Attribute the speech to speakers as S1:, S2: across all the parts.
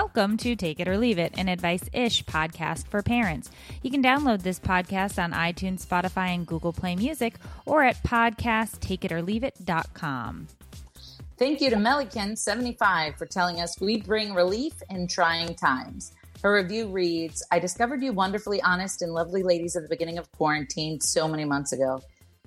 S1: Welcome to Take It or Leave It, an advice ish podcast for parents. You can download this podcast on iTunes, Spotify, and Google Play Music or at podcasttakeitorleaveit.com.
S2: Thank you to Mellykin75 for telling us we bring relief in trying times. Her review reads I discovered you wonderfully honest and lovely ladies at the beginning of quarantine so many months ago.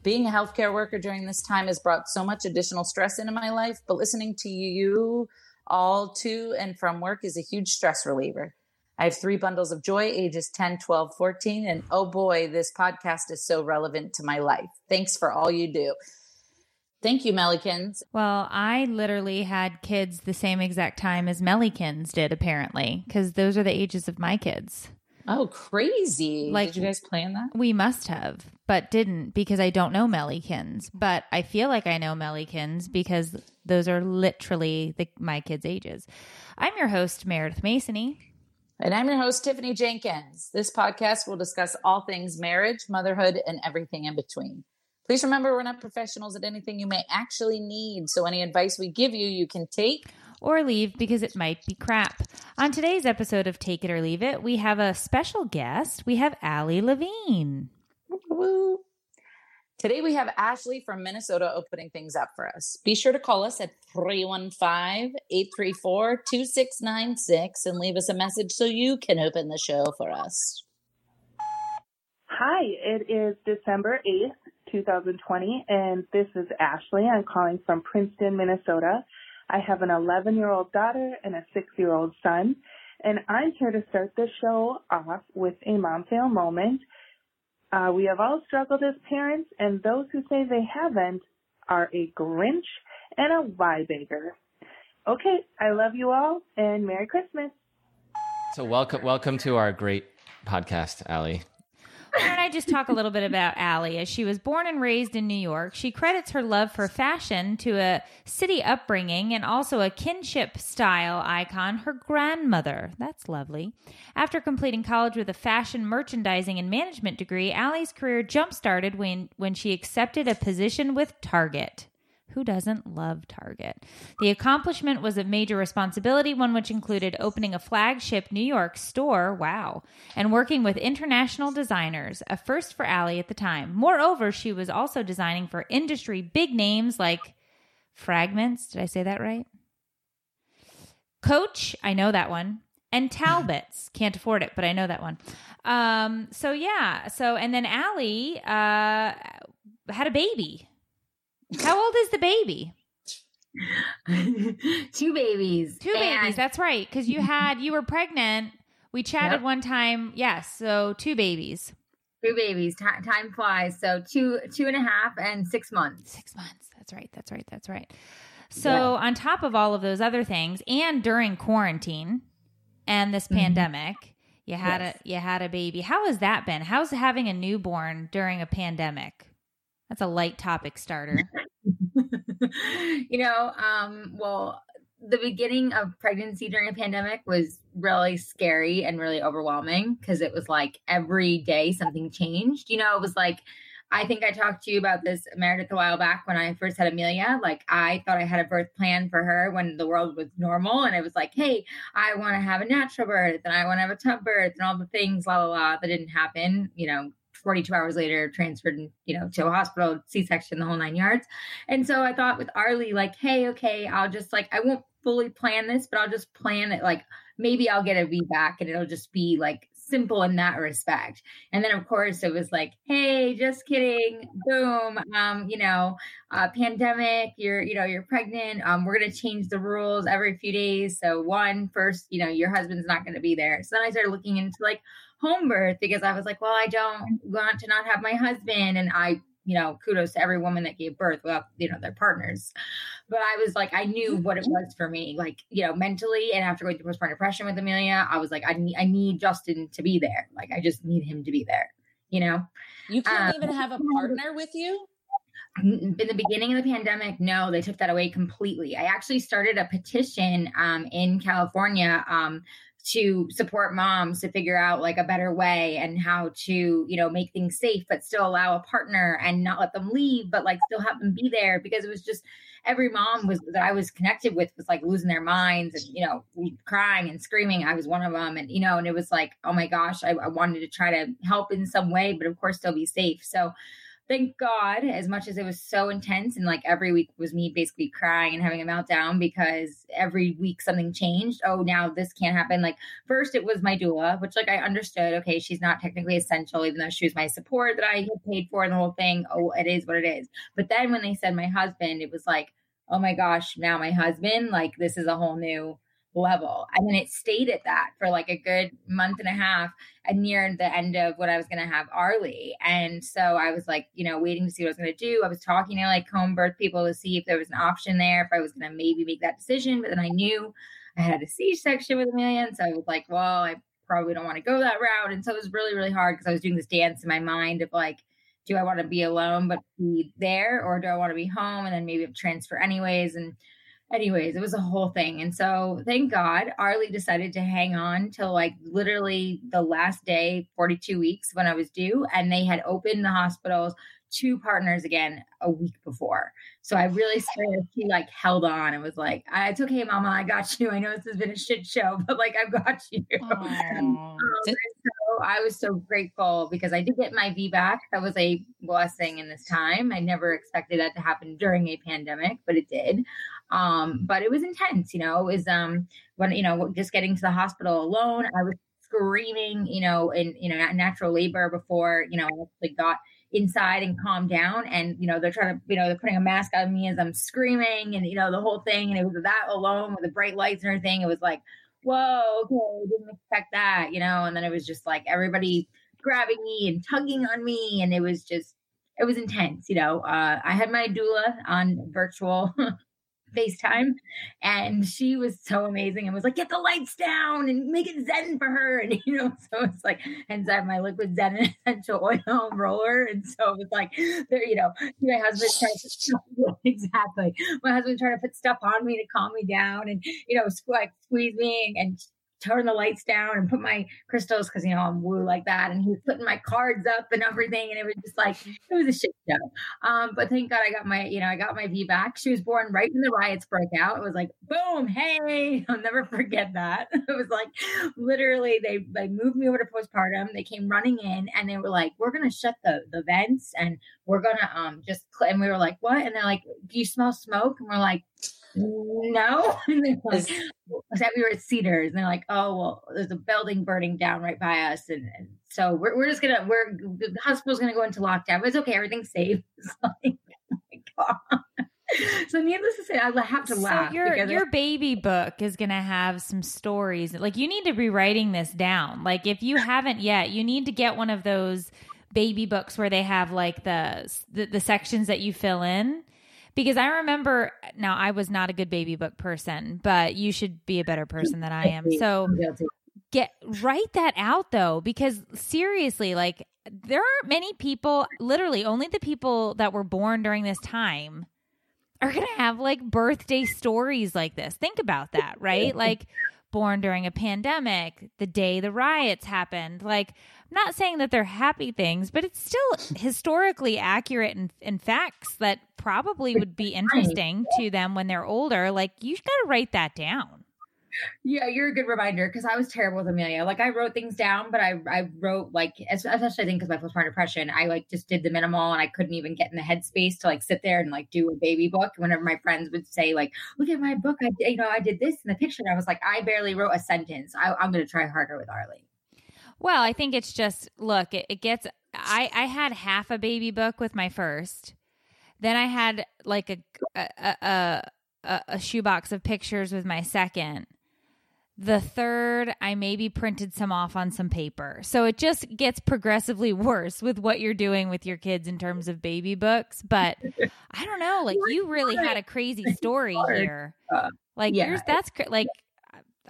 S2: Being a healthcare worker during this time has brought so much additional stress into my life, but listening to you all to and from work is a huge stress reliever. I have three bundles of joy, ages 10, 12, 14. And oh boy, this podcast is so relevant to my life. Thanks for all you do. Thank you, Melikins.
S1: Well, I literally had kids the same exact time as Melikins did, apparently, because those are the ages of my kids.
S2: Oh, crazy. Like, did you guys plan that?
S1: We must have, but didn't because I don't know Mellykins. But I feel like I know Mellykins because those are literally the, my kids' ages. I'm your host, Meredith Masony.
S2: And I'm your host, Tiffany Jenkins. This podcast will discuss all things marriage, motherhood, and everything in between. Please remember, we're not professionals at anything you may actually need. So, any advice we give you, you can take
S1: or leave because it might be crap. On today's episode of Take It or Leave It, we have a special guest. We have Ali Levine.
S2: Woo. Today we have Ashley from Minnesota opening things up for us. Be sure to call us at 315 834 2696 and leave us a message so you can open the show for us.
S3: Hi, it is December 8th, 2020, and this is Ashley. I'm calling from Princeton, Minnesota. I have an 11 year old daughter and a 6 year old son, and I'm here to start the show off with a mom fail moment. Uh, we have all struggled as parents, and those who say they haven't are a Grinch and a lie bagger. Okay, I love you all, and Merry Christmas.
S4: So welcome, welcome to our great podcast, Ali.
S1: Why don't I just talk a little bit about Ali? As she was born and raised in New York, she credits her love for fashion to a city upbringing and also a kinship style icon, her grandmother. That's lovely. After completing college with a fashion merchandising and management degree, Ali's career jump started when, when she accepted a position with Target. Who doesn't love Target? The accomplishment was a major responsibility, one which included opening a flagship New York store, wow, and working with international designers, a first for Ali at the time. Moreover, she was also designing for industry big names like Fragments, did I say that right? Coach, I know that one. And Talbots, can't afford it, but I know that one. Um, so yeah, so and then Ali uh, had a baby how old is the baby?
S5: two babies.
S1: Two and- babies. That's right. Because you had you were pregnant. We chatted yep. one time. Yes. So two babies.
S5: Two babies. T- time flies. So two two and a half and six months.
S1: Six months. That's right. That's right. That's right. So yeah. on top of all of those other things, and during quarantine and this mm-hmm. pandemic, you had yes. a you had a baby. How has that been? How's having a newborn during a pandemic? That's a light topic starter.
S5: you know, um, well, the beginning of pregnancy during a pandemic was really scary and really overwhelming because it was like every day something changed. You know, it was like, I think I talked to you about this, Meredith, a while back when I first had Amelia. Like, I thought I had a birth plan for her when the world was normal. And it was like, hey, I want to have a natural birth and I want to have a tub birth and all the things, la, la, la, that didn't happen, you know, 42 hours later transferred you know to a hospital c-section the whole nine yards. And so i thought with arlie like hey okay i'll just like i won't fully plan this but i'll just plan it like maybe i'll get a VBAC and it'll just be like simple in that respect. And then of course it was like hey just kidding boom um you know uh pandemic you're you know you're pregnant um we're to change the rules every few days. So one first you know your husband's not to be there. So then i started looking into like home birth because I was like, well, I don't want to not have my husband. And I, you know, kudos to every woman that gave birth without, you know, their partners. But I was like, I knew what it was for me, like, you know, mentally. And after going through postpartum depression with Amelia, I was like, I need, I need Justin to be there. Like, I just need him to be there, you know?
S2: You can't um, even have a partner with you?
S5: in the beginning of the pandemic no they took that away completely i actually started a petition um, in california um, to support moms to figure out like a better way and how to you know make things safe but still allow a partner and not let them leave but like still have them be there because it was just every mom was that I was connected with was like losing their minds and you know crying and screaming. I was one of them, and you know, and it was like, oh my gosh, I, I wanted to try to help in some way, but of course, still be safe. So thank God, as much as it was so intense, and like every week was me basically crying and having a meltdown because every week something changed. Oh, now this can't happen. Like, first it was my doula, which like I understood, okay, she's not technically essential, even though she was my support that I had paid for and the whole thing. Oh, it is what it is. But then when they said my husband, it was like, oh my gosh, now my husband, like, this is a whole new level. And then it stayed at that for like a good month and a half and near the end of what I was going to have Arlie. And so I was like, you know, waiting to see what I was going to do. I was talking to like home birth people to see if there was an option there, if I was going to maybe make that decision. But then I knew I had a C section with Amelia. So I was like, well, I probably don't want to go that route. And so it was really, really hard because I was doing this dance in my mind of like, do I want to be alone but be there or do I want to be home and then maybe transfer anyways? And anyways, it was a whole thing. And so thank God Arlie decided to hang on till like literally the last day, 42 weeks when I was due. And they had opened the hospitals two partners again a week before. So I really swear she like held on and was like, I "It's okay, Mama, I got you. I know this has been a shit show, but like I've got you." um, so I was so grateful because I did get my VBAC. That was a blessing in this time. I never expected that to happen during a pandemic, but it did. Um, but it was intense, you know. It was um when you know just getting to the hospital alone. I was screaming, you know, in you know natural labor before you know I actually got inside and calm down. And, you know, they're trying to, you know, they're putting a mask on me as I'm screaming and, you know, the whole thing. And it was that alone with the bright lights and everything. It was like, whoa, okay, didn't expect that, you know. And then it was just like everybody grabbing me and tugging on me. And it was just, it was intense, you know. Uh, I had my doula on virtual FaceTime. And she was so amazing and was like, get the lights down and make it zen for her. And, you know, so it's like, hence I have my liquid zen and essential oil roller. And so it was like, there, you know, my husband trying to, exactly. My husband trying to put stuff on me to calm me down and, you know, like squeeze me and turn the lights down and put my crystals because you know I'm woo like that, and he was putting my cards up and everything, and it was just like it was a shit show. Um, but thank God I got my you know I got my VBAC. She was born right when the riots broke out. It was like boom, hey, I'll never forget that. it was like literally they they moved me over to postpartum. They came running in and they were like, we're gonna shut the the vents and we're gonna um just and we were like what? And they're like, do you smell smoke? And we're like no. like, that we were at Cedars, and they're like, oh well, there's a building burning down right by us, and, and so we're, we're just gonna we're the hospital's gonna go into lockdown. But it's okay, everything's safe. Like, oh. So needless to say, I have to laugh.
S1: So your your baby book is going to have some stories. Like you need to be writing this down. Like if you haven't yet, you need to get one of those baby books where they have like the, the, the sections that you fill in because I remember now I was not a good baby book person, but you should be a better person than I am. So get write that out though because seriously like there aren't many people literally only the people that were born during this time are going to have like birthday stories like this. Think about that, right? Like born during a pandemic, the day the riots happened. Like, not saying that they're happy things, but it's still historically accurate and, and facts that probably would be interesting to them when they're older. Like, you've got to write that down.
S5: Yeah, you're a good reminder because I was terrible with Amelia. Like I wrote things down, but I I wrote like especially I think because my postpartum depression, I like just did the minimal and I couldn't even get in the headspace to like sit there and like do a baby book. Whenever my friends would say like, "Look at my book," I you know I did this in the picture. And I was like, I barely wrote a sentence. I, I'm going to try harder with Arlie.
S1: Well, I think it's just look. It, it gets. I I had half a baby book with my first. Then I had like a a, a, a, shoebox of pictures with my second the third, I maybe printed some off on some paper. So it just gets progressively worse with what you're doing with your kids in terms of baby books. But I don't know, like you really had a crazy story here. Like yeah. yours, that's like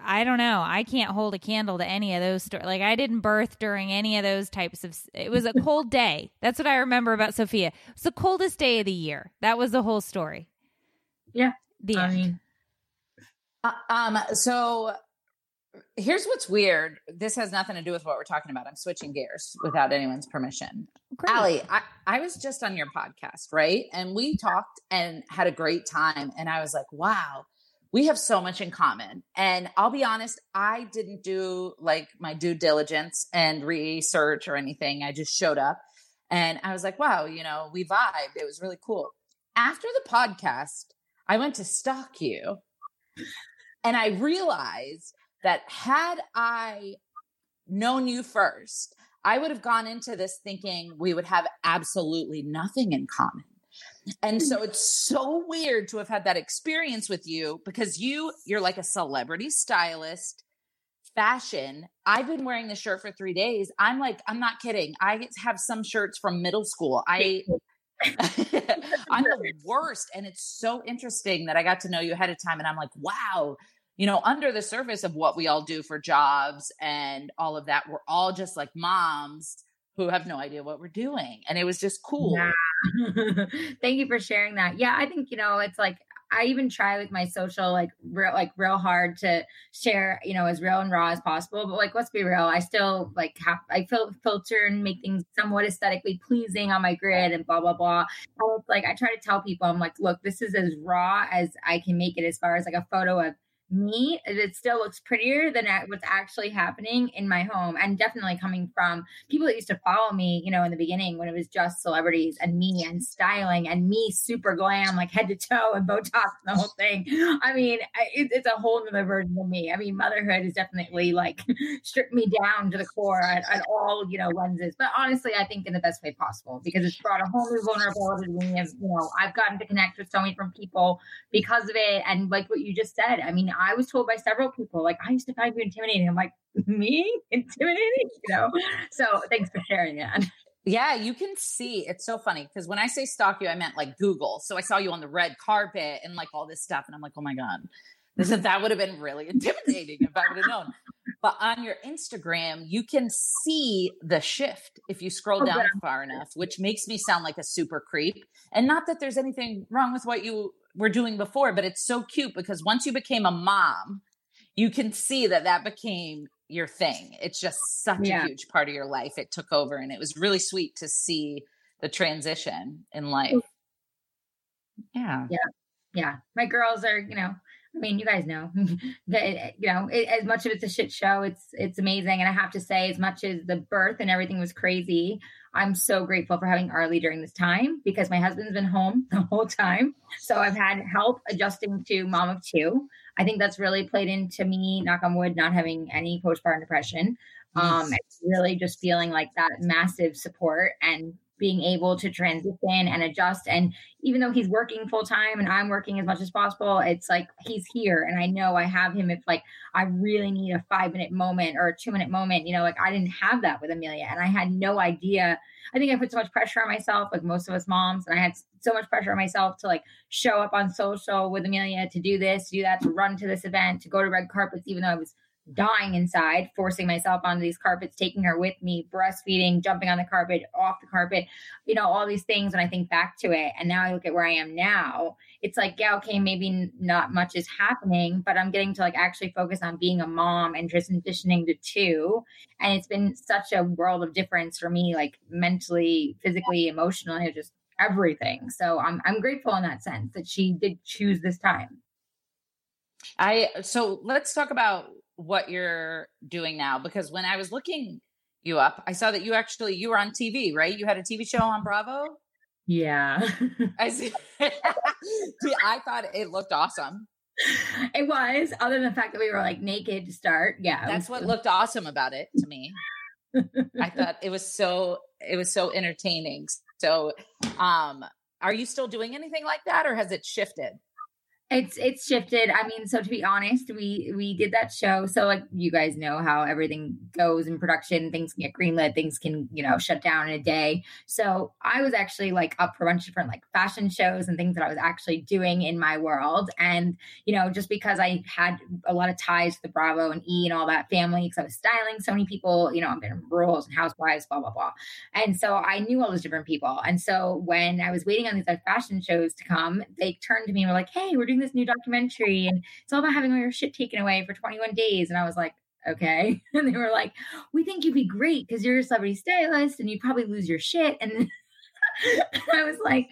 S1: I don't know. I can't hold a candle to any of those stories. Like I didn't birth during any of those types of. It was a cold day. That's what I remember about Sophia. It's the coldest day of the year. That was the whole story.
S5: Yeah.
S1: The I end. Mean,
S2: uh, um. So Here's what's weird. This has nothing to do with what we're talking about. I'm switching gears without anyone's permission.
S1: Great.
S2: Ali, I, I was just on your podcast, right? And we talked and had a great time. And I was like, wow, we have so much in common. And I'll be honest, I didn't do like my due diligence and research or anything. I just showed up and I was like, wow, you know, we vibed. It was really cool. After the podcast, I went to stalk you and I realized that had I known you first, I would have gone into this thinking we would have absolutely nothing in common. And so mm-hmm. it's so weird to have had that experience with you because you you're like a celebrity stylist fashion. I've been wearing this shirt for 3 days. I'm like I'm not kidding. I have some shirts from middle school. I I'm the worst and it's so interesting that I got to know you ahead of time and I'm like, "Wow, you know, under the surface of what we all do for jobs and all of that, we're all just like moms who have no idea what we're doing. And it was just cool.
S5: Yeah. Thank you for sharing that. Yeah, I think, you know, it's like I even try with my social like real like real hard to share, you know, as real and raw as possible. But like let's be real, I still like have I fil- filter and make things somewhat aesthetically pleasing on my grid and blah blah blah. Like I try to tell people, I'm like, look, this is as raw as I can make it as far as like a photo of me, it still looks prettier than what's actually happening in my home. And definitely coming from people that used to follow me, you know, in the beginning when it was just celebrities and me and styling and me super glam, like head to toe and Botox and the whole thing. I mean, it, it's a whole nother version of me. I mean, motherhood has definitely like stripped me down to the core at, at, all, you know, lenses. But honestly, I think in the best way possible because it's brought a whole new vulnerability to me. Of, you know, I've gotten to connect with so many different people because of it. And like what you just said, I mean, I was told by several people, like, I used to find you intimidating. I'm like, me? Intimidating? You know? So thanks for sharing that.
S2: Yeah, you can see. It's so funny because when I say stalk you, I meant like Google. So I saw you on the red carpet and like all this stuff. And I'm like, oh my God. This that would have been really intimidating if I would have known. But on your Instagram, you can see the shift if you scroll oh, down far enough, which makes me sound like a super creep. And not that there's anything wrong with what you were doing before, but it's so cute because once you became a mom, you can see that that became your thing. It's just such yeah. a huge part of your life. It took over, and it was really sweet to see the transition in life. Yeah.
S5: Yeah. Yeah. My girls are, you know, I mean, you guys know that you know it, as much of it's a shit show. It's it's amazing, and I have to say, as much as the birth and everything was crazy, I'm so grateful for having Arlie during this time because my husband's been home the whole time, so I've had help adjusting to mom of two. I think that's really played into me, knock on wood, not having any postpartum depression. Um, it's really just feeling like that massive support and being able to transition and adjust. And even though he's working full time and I'm working as much as possible, it's like he's here and I know I have him if like I really need a five minute moment or a two minute moment. You know, like I didn't have that with Amelia and I had no idea. I think I put so much pressure on myself, like most of us moms, and I had so much pressure on myself to like show up on social with Amelia, to do this, to do that, to run to this event, to go to red carpets, even though I was dying inside, forcing myself onto these carpets, taking her with me, breastfeeding, jumping on the carpet, off the carpet, you know, all these things. When I think back to it, and now I look at where I am now, it's like, yeah, okay, maybe not much is happening, but I'm getting to like actually focus on being a mom and transitioning to two. And it's been such a world of difference for me, like mentally, physically, emotionally, just everything. So I'm I'm grateful in that sense that she did choose this time.
S2: I so let's talk about what you're doing now because when I was looking you up, I saw that you actually you were on TV, right? You had a TV show on Bravo.
S5: Yeah,
S2: I see. I thought it looked awesome.
S5: It was, other than the fact that we were like naked to start. Yeah,
S2: that's what looked awesome about it to me. I thought it was so it was so entertaining. So, um, are you still doing anything like that, or has it shifted?
S5: It's it's shifted. I mean, so to be honest, we we did that show. So like you guys know how everything goes in production. Things can get greenlit. Things can you know shut down in a day. So I was actually like up for a bunch of different like fashion shows and things that I was actually doing in my world. And you know, just because I had a lot of ties to the Bravo and E and all that family, because I was styling so many people. You know, I've been in Rules and Housewives, blah blah blah. And so I knew all those different people. And so when I was waiting on these like fashion shows to come, they turned to me and were like, "Hey, we're doing." This new documentary and it's all about having all your shit taken away for 21 days. And I was like, Okay. And they were like, we think you'd be great because you're a celebrity stylist and you'd probably lose your shit. And I was like,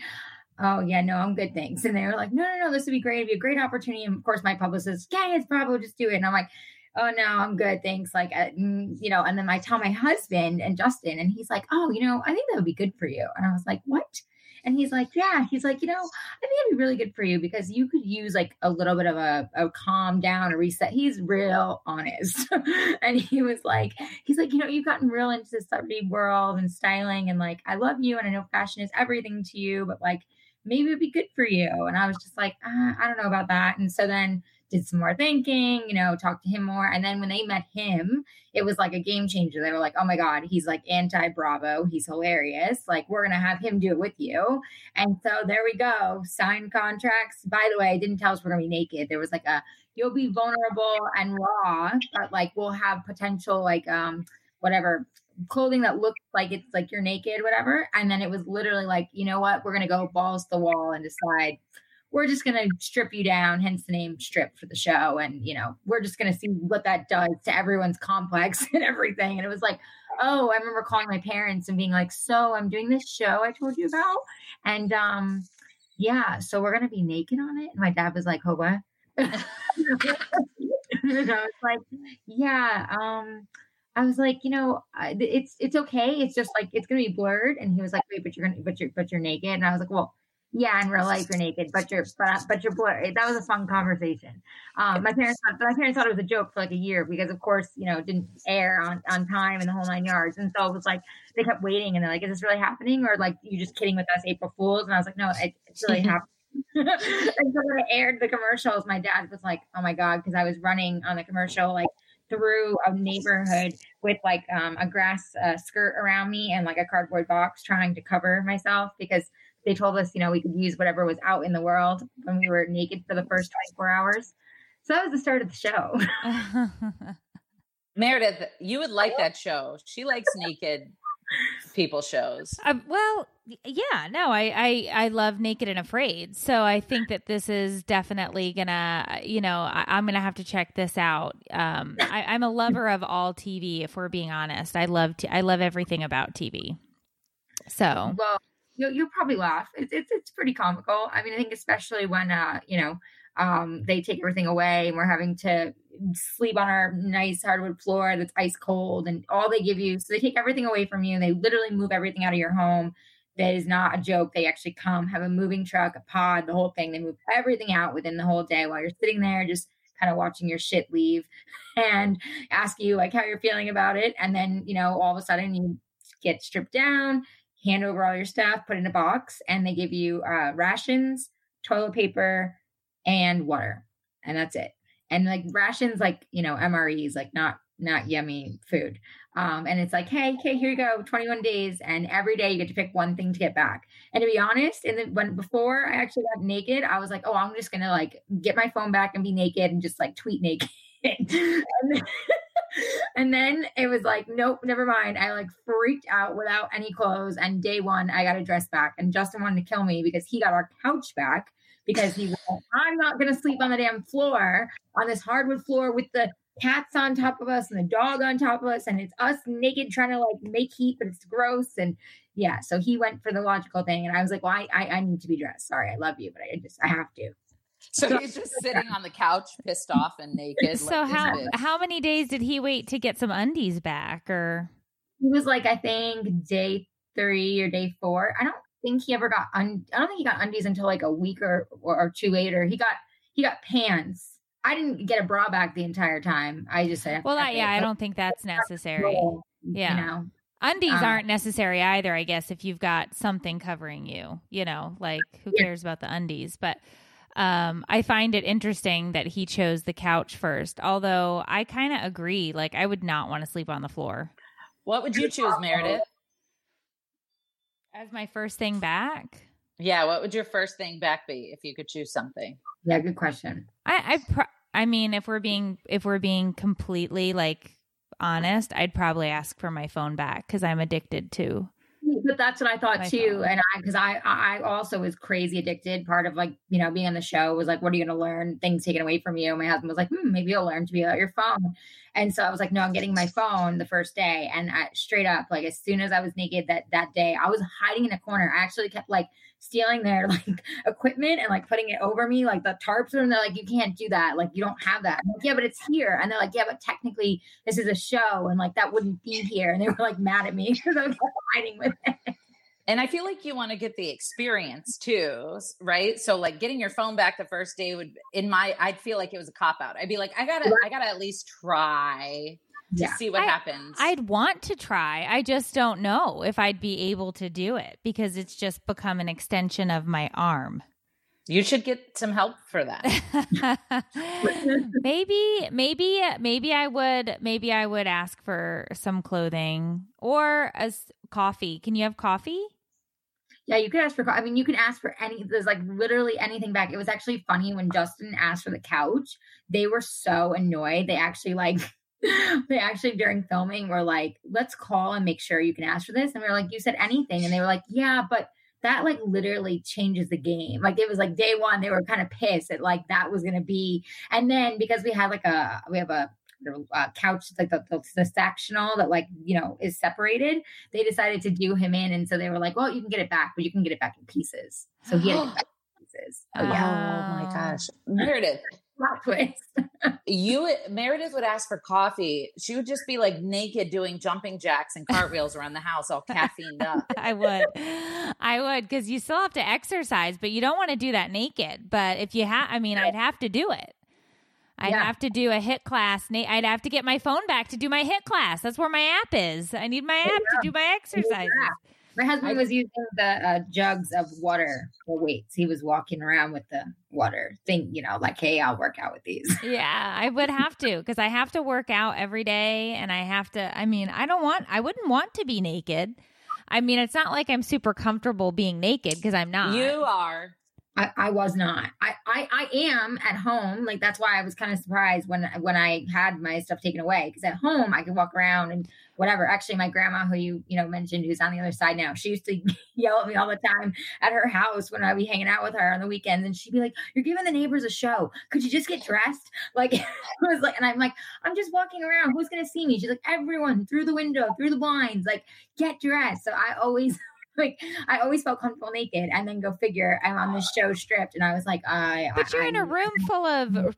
S5: oh, yeah, no, I'm good. Thanks. And they were like, no, no, no, this would be great. It'd be a great opportunity. And of course, my publicist, yeah, it's probably just do it. And I'm like, oh no i'm good thanks like uh, mm, you know and then i tell my husband and justin and he's like oh you know i think that would be good for you and i was like what and he's like, Yeah, he's like, you know, I think it'd be really good for you because you could use like a little bit of a, a calm down, a reset. He's real honest. and he was like, He's like, you know, you've gotten real into the celebrity world and styling. And like, I love you. And I know fashion is everything to you, but like, maybe it'd be good for you. And I was just like, uh, I don't know about that. And so then did some more thinking, you know, talked to him more. And then when they met him, it was like a game changer. They were like, oh my God, he's like anti Bravo. He's hilarious. Like, we're going to have him do it with you. And so there we go. Signed contracts. By the way, I didn't tell us we're going to be naked. There was like a, you'll be vulnerable and raw, but like we'll have potential, like, um, whatever clothing that looked like it's like you're naked, whatever. And then it was literally like, you know what? We're going to go balls to the wall and decide we're just going to strip you down, hence the name strip for the show. And, you know, we're just going to see what that does to everyone's complex and everything. And it was like, oh, I remember calling my parents and being like, so I'm doing this show I told you about. And, um, yeah, so we're going to be naked on it. And my dad was like, oh, and I was like, yeah, um, I was like, you know, it's it's okay. It's just like it's gonna be blurred. And he was like, wait, but you're gonna, but you're, but you're naked. And I was like, well, yeah, in real life you're naked, but you're but, but you're blurry. That was a fun conversation. Um, my parents thought, my parents thought it was a joke for like a year because of course you know it didn't air on on time and the whole nine yards, and so it was like they kept waiting and they're like, is this really happening or like you just kidding with us, April Fools? And I was like, no, it, it's really happening. and so when I aired the commercials, my dad was like, oh my god, because I was running on the commercial like through a neighborhood with like um, a grass uh, skirt around me and like a cardboard box trying to cover myself because they told us, you know, we could use whatever was out in the world when we were naked for the first 24 hours. So that was the start of the show.
S2: Meredith, you would like that show. She likes naked people shows.
S1: Uh, well, yeah, no, I, I I love Naked and Afraid, so I think that this is definitely gonna, you know, I, am gonna have to check this out. Um, I, am a lover of all TV. If we're being honest, I love t- I love everything about TV. So
S5: well, you'll, you'll probably laugh. It's, it's it's pretty comical. I mean, I think especially when uh you know um they take everything away and we're having to sleep on our nice hardwood floor that's ice cold and all they give you so they take everything away from you. They literally move everything out of your home. That is not a joke. They actually come have a moving truck a pod the whole thing. They move everything out within the whole day while you're sitting there just kind of watching your shit leave and ask you like how you're feeling about it. And then you know all of a sudden you get stripped down hand over all your stuff, put in a box, and they give you uh, rations, toilet paper, and water, and that's it. And like rations, like you know MREs, like not not yummy food. Um, and it's like, hey, okay, here you go, 21 days, and every day you get to pick one thing to get back. And to be honest, and then when before I actually got naked, I was like, oh, I'm just gonna like get my phone back and be naked and just like tweet naked. then, and then it was like, nope, never mind. I like freaked out without any clothes. And day one, I got a dress back. And Justin wanted to kill me because he got our couch back because he like, I'm not going to sleep on the damn floor, on this hardwood floor with the cats on top of us and the dog on top of us. And it's us naked trying to like make heat, but it's gross. And yeah, so he went for the logical thing. And I was like, well, I, I, I need to be dressed. Sorry, I love you, but I just, I have to.
S2: So he's just sitting on the couch, pissed off and naked.
S1: So like, how how many days did he wait to get some undies back? Or
S5: he was like, I think day three or day four. I don't think he ever got. Un- I don't think he got undies until like a week or, or or two later. He got he got pants. I didn't get a bra back the entire time. I just said,
S1: well, I, yeah, I don't think that's necessary. Yeah. You know? Undies um, aren't necessary either, I guess, if you've got something covering you, you know, like who cares about the undies? But um, I find it interesting that he chose the couch first, although I kind of agree. Like, I would not want to sleep on the floor.
S2: What would you choose, Meredith?
S1: As my first thing back?
S2: Yeah, what would your first thing back be if you could choose something?
S5: Yeah, good question.
S1: I I, pro- I mean, if we're being if we're being completely like honest, I'd probably ask for my phone back because I'm addicted to
S5: but that's what I thought too. And I, because I, I also was crazy addicted. Part of like, you know, being on the show was like, what are you going to learn? Things taken away from you. My husband was like, hmm, maybe you'll learn to be on your phone. And so I was like, no, I'm getting my phone the first day. And I, straight up, like as soon as I was naked that that day, I was hiding in a corner. I actually kept like stealing their like equipment and like putting it over me, like the tarps. And they're like, you can't do that. Like you don't have that. Like, yeah, but it's here. And they're like, yeah, but technically this is a show, and like that wouldn't be here. And they were like mad at me because I was fighting with it.
S2: And I feel like you want to get the experience too, right? So like getting your phone back the first day would in my I'd feel like it was a cop out. I'd be like, I gotta I gotta at least try to yeah. see what
S1: I,
S2: happens.
S1: I'd want to try. I just don't know if I'd be able to do it because it's just become an extension of my arm.
S2: You should get some help for that.
S1: maybe, maybe, maybe I would. Maybe I would ask for some clothing or as coffee. Can you have coffee?
S5: Yeah, you could ask for. I mean, you can ask for any. There's like literally anything back. It was actually funny when Justin asked for the couch. They were so annoyed. They actually like. they actually during filming were like, "Let's call and make sure you can ask for this." And we are like, "You said anything," and they were like, "Yeah, but." That like literally changes the game. Like it was like day one, they were kind of pissed that like that was gonna be, and then because we had like a we have a the uh, couch, like the, the, the sectional that like you know is separated. They decided to do him in, and so they were like, "Well, you can get it back, but you can get it back in pieces." So he had it back in pieces.
S2: So, yeah. Oh my gosh, Meredith.
S5: Plot twist.
S2: you Meredith would ask for coffee. She would just be like naked doing jumping jacks and cartwheels around the house, all caffeined up.
S1: I would, I would, because you still have to exercise, but you don't want to do that naked. But if you have, I mean, I'd have to do it. I'd yeah. have to do a HIIT class. I'd have to get my phone back to do my HIIT class. That's where my app is. I need my app yeah. to do my exercises. Yeah.
S5: My husband was using the uh, jugs of water for weights. He was walking around with the water thing, you know, like, hey, I'll work out with these.
S1: Yeah, I would have to because I have to work out every day and I have to. I mean, I don't want, I wouldn't want to be naked. I mean, it's not like I'm super comfortable being naked because I'm not.
S2: You are.
S5: I, I was not. I, I I am at home. Like that's why I was kind of surprised when when I had my stuff taken away. Because at home I could walk around and whatever. Actually, my grandma, who you you know mentioned, who's on the other side now, she used to yell at me all the time at her house when I'd be hanging out with her on the weekends, and she'd be like, "You're giving the neighbors a show. Could you just get dressed?" Like I was like, and I'm like, I'm just walking around. Who's gonna see me? She's like, everyone through the window, through the blinds. Like, get dressed. So I always like I always felt comfortable naked, and then go figure, I'm on this show stripped, and I was like, I.
S1: But
S5: I,
S1: you're in a room full of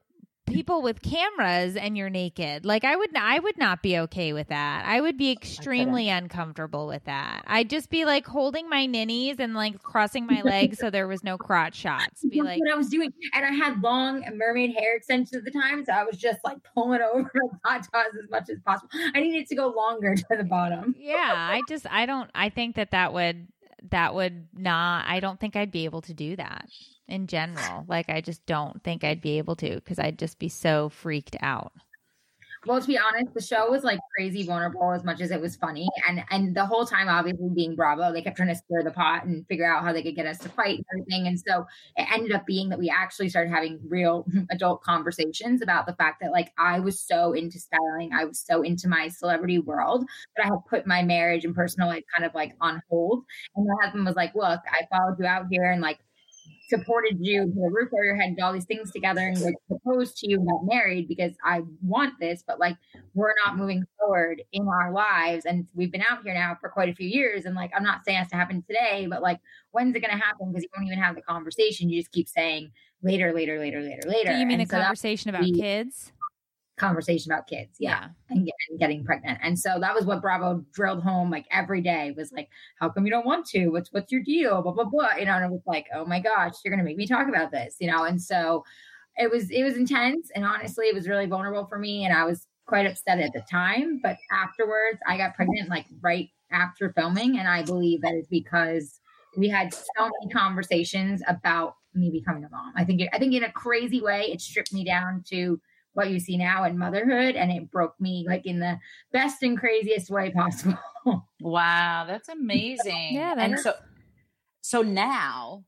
S1: people with cameras and you're naked. Like I would I would not be okay with that. I would be extremely uncomfortable with that. I'd just be like holding my ninnies and like crossing my legs so there was no crotch shots. Be
S5: That's
S1: like
S5: what I was doing. And I had long mermaid hair extensions at the time, so I was just like pulling over hot tubs as much as possible. I needed to go longer to the bottom.
S1: Yeah, I just I don't I think that that would that would not I don't think I'd be able to do that in general. Like I just don't think I'd be able to because I'd just be so freaked out.
S5: Well, to be honest, the show was like crazy vulnerable as much as it was funny, and and the whole time, obviously being Bravo, they kept trying to stir the pot and figure out how they could get us to fight and everything. And so it ended up being that we actually started having real adult conversations about the fact that like I was so into styling, I was so into my celebrity world that I had put my marriage and personal life kind of like on hold. And my husband was like, "Look, I followed you out here and like." Supported you, the roof over your head, did all these things together, and like proposed to you and got married because I want this, but like we're not moving forward in our lives. And we've been out here now for quite a few years. And like, I'm not saying it has to happen today, but like, when's it going to happen? Because you won't even have the conversation. You just keep saying later, later, later, later, later.
S1: Do you mean and the so conversation about kids?
S5: Conversation about kids. Yeah, yeah. And, get, and, getting pregnant. And so that was what bravo drilled home like every day was like how come you don't want to? What's what's your deal? Blah blah blah. You know and it was like oh my gosh you're gonna make me talk about this you know? And so it was it was intense and honestly it was really vulnerable for me and i was quite upset at the time but afterwards i got pregnant like right after filming and i believe that is because we had so many conversations about me becoming a mom. I think it, i think in a crazy way it stripped me down to what you see now in motherhood and it broke me like in the best and craziest way possible.
S2: Wow that's amazing. Yeah that and is- so so now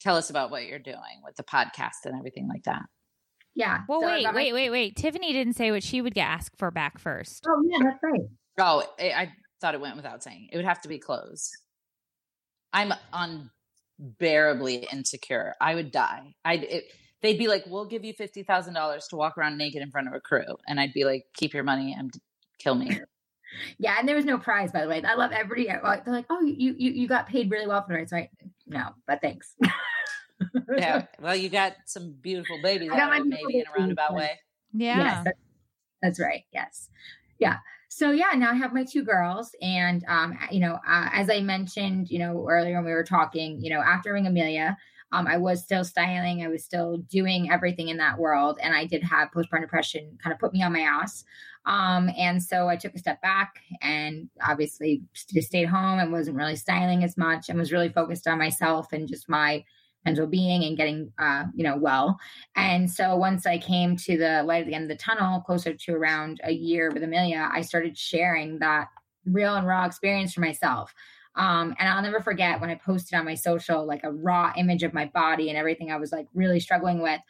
S2: tell us about what you're doing with the podcast and everything like that.
S5: Yeah
S1: well so wait wait wait wait. Tiffany didn't say what she would get asked for back first.
S5: Oh yeah that's right.
S2: Oh i thought it went without saying. It would have to be clothes. I'm unbearably insecure. I would die. I they'd be like, "We'll give you fifty thousand dollars to walk around naked in front of a crew," and I'd be like, "Keep your money and kill me."
S5: Yeah, and there was no prize, by the way. I love everybody. They're like, "Oh, you you you got paid really well for the it, right?" No, but thanks.
S2: yeah, well, you got some beautiful babies,
S5: I got my
S2: out of it, maybe in a roundabout
S5: babies.
S2: way.
S1: Yeah.
S5: Yes, that- that's right. Yes. Yeah. So yeah, now I have my two girls, and um, you know, uh, as I mentioned, you know, earlier when we were talking, you know, after having Amelia, um, I was still styling, I was still doing everything in that world, and I did have postpartum depression, kind of put me on my ass. Um, and so I took a step back, and obviously just stayed home and wasn't really styling as much, and was really focused on myself and just my mental being and getting, uh, you know, well. And so once I came to the light at the end of the tunnel, closer to around a year with Amelia, I started sharing that real and raw experience for myself. Um, and I'll never forget when I posted on my social like a raw image of my body and everything I was like really struggling with.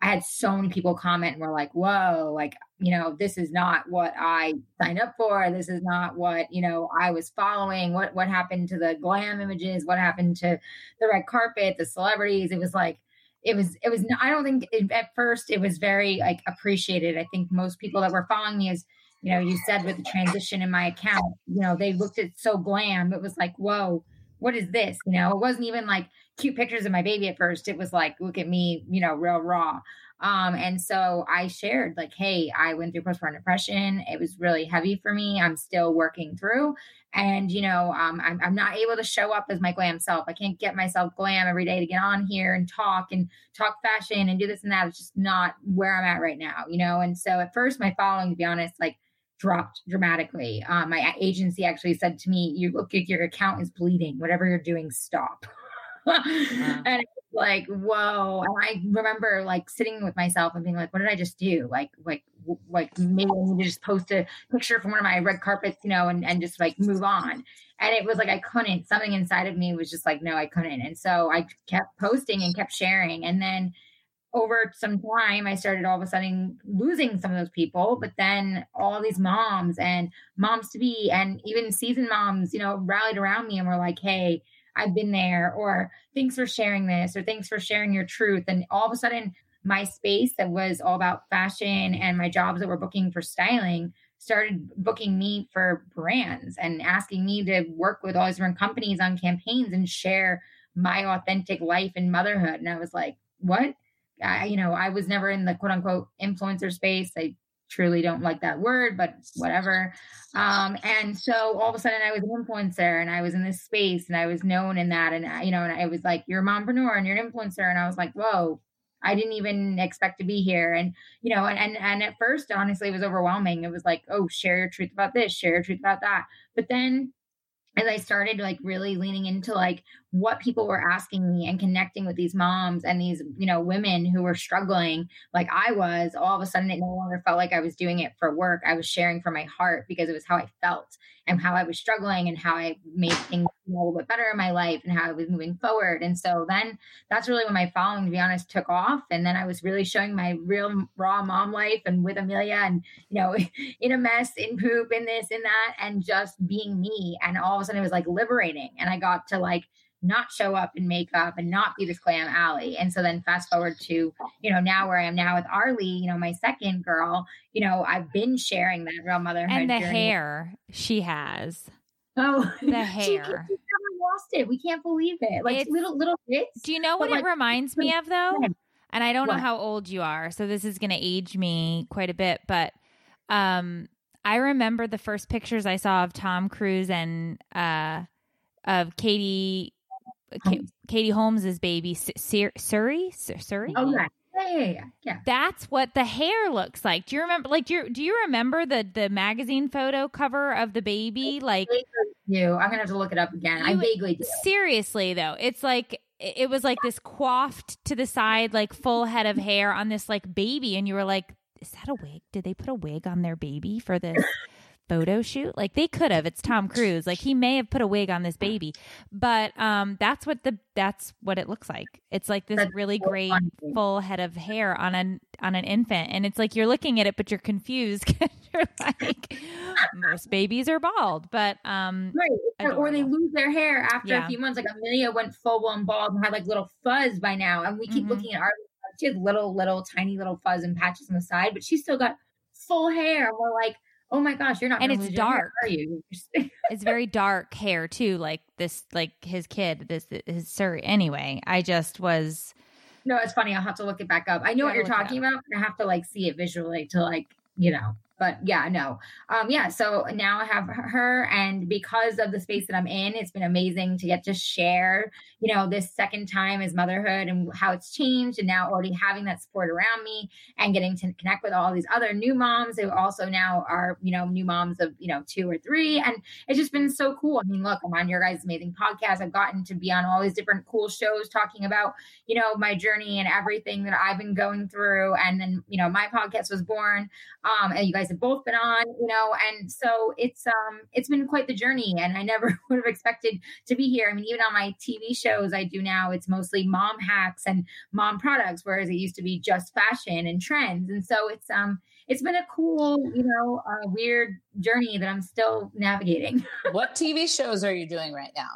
S5: I had so many people comment and were like, whoa, like, you know, this is not what I signed up for. This is not what, you know, I was following. What what happened to the glam images? What happened to the red carpet, the celebrities? It was like it was it was i don't think it, at first it was very like appreciated i think most people that were following me as you know you said with the transition in my account you know they looked at so glam it was like whoa what is this? You know it wasn't even like cute pictures of my baby at first it was like look at me you know real raw. Um and so i shared like hey i went through postpartum depression it was really heavy for me i'm still working through and you know um, I'm, I'm not able to show up as my glam self i can't get myself glam every day to get on here and talk and talk fashion and do this and that it's just not where i'm at right now you know and so at first my following to be honest like dropped dramatically. Um, my agency actually said to me you look like your account is bleeding. Whatever you're doing stop. And it's like whoa. And i remember like sitting with myself and being like what did i just do? Like like w- like maybe i need to just post a picture from one of my red carpets you know and, and just like move on. And it was like i couldn't. Something inside of me was just like no i couldn't. And so i kept posting and kept sharing. And then over some time i started all of a sudden losing some of those people but then all these moms and moms to be and even seasoned moms you know rallied around me and were like hey I've been there, or thanks for sharing this, or thanks for sharing your truth. And all of a sudden, my space that was all about fashion and my jobs that were booking for styling started booking me for brands and asking me to work with all these different companies on campaigns and share my authentic life and motherhood. And I was like, what? I, you know, I was never in the quote unquote influencer space. I truly don't like that word, but whatever. Um, and so all of a sudden I was an influencer and I was in this space and I was known in that. And, you know, and I was like, you're a mompreneur and you're an influencer. And I was like, whoa, I didn't even expect to be here. And, you know, and, and, and at first, honestly, it was overwhelming. It was like, oh, share your truth about this, share your truth about that. But then as I started like really leaning into like what people were asking me and connecting with these moms and these, you know, women who were struggling like I was, all of a sudden it no longer felt like I was doing it for work. I was sharing from my heart because it was how I felt and how I was struggling and how I made things a little bit better in my life and how I was moving forward. And so then that's really when my following, to be honest, took off. And then I was really showing my real raw mom life and with Amelia and, you know, in a mess, in poop, in this, in that, and just being me. And all of a sudden it was like liberating. And I got to like not show up in makeup and not be this glam alley. And so then fast forward to, you know, now where I am now with Arlie, you know, my second girl, you know, I've been sharing that real motherhood.
S1: And the
S5: journey.
S1: hair she has.
S5: Oh,
S1: The
S5: she, she
S1: hair.
S5: never lost it. We can't believe it. Like
S1: It's-
S5: little, little bits.
S1: Do you know what
S5: like,
S1: it reminds me of though? And I don't know how old you are, so this is going to age me quite a bit, but um I remember the first pictures I saw of Tom Cruise and uh of Katie Ka- um, Katie Holmes's baby Sur- Suri Sur- Suri.
S5: Oh, yeah. Yeah, yeah, yeah. yeah.
S1: That's what the hair looks like. Do you remember? Like, do you, do you remember the the magazine photo cover of the baby? Like,
S5: do. I'm gonna have to look it up again. I vaguely do.
S1: seriously though, it's like it it was like this coiffed to the side, like full head of hair on this like baby, and you were like, "Is that a wig? Did they put a wig on their baby for this?" Photo shoot like they could have it's tom cruise like he may have put a wig on this baby but um that's what the that's what it looks like it's like this
S5: That's
S1: really
S5: so
S1: great
S5: funny.
S1: full head of hair on an on an infant and it's like you're looking at it but you're confused you're like most babies are bald but um
S5: Right. Or they lose their hair after
S1: Yeah.
S5: a few months. Like Amelia went full blown bald and had like little fuzz by now. And we keep
S1: Mhm.
S5: looking at our she had little, little, tiny little fuzz and patches on the side, but she's still got full hair. We're like, oh my gosh, you're not.
S1: And it's dark.
S5: Hair, are you?
S1: it's very dark hair too, like this, like his kid, this his sir. Anyway, I just was.
S5: No, it's funny. I'll have to look it back up. I know what you're talking about. I have to like see it visually to like you know but yeah, no. Um, yeah, so now I have her, and because of the space that I'm in, it's been amazing to get to share, you know, this second time as motherhood and how it's changed, and now already having that support around me and getting to connect with all these other new moms who also now are, you know, new moms of, you know, two or three. And it's just been so cool. I mean, look, I'm on your guys' amazing podcast. I've gotten to be on all these different cool shows talking about, you know, my journey and everything that I've been going through. And then, you know, my podcast was born. Um, and you guys have both been on, you know, and so it's um it's been quite the journey and I never would have expected to be here. I mean, even on my TV shows I do now, it's mostly mom hacks and mom products, whereas it used to be just fashion and trends. And so it's um it's been a cool, you know, uh, weird journey that I'm still navigating.
S2: what TV shows are you doing right now?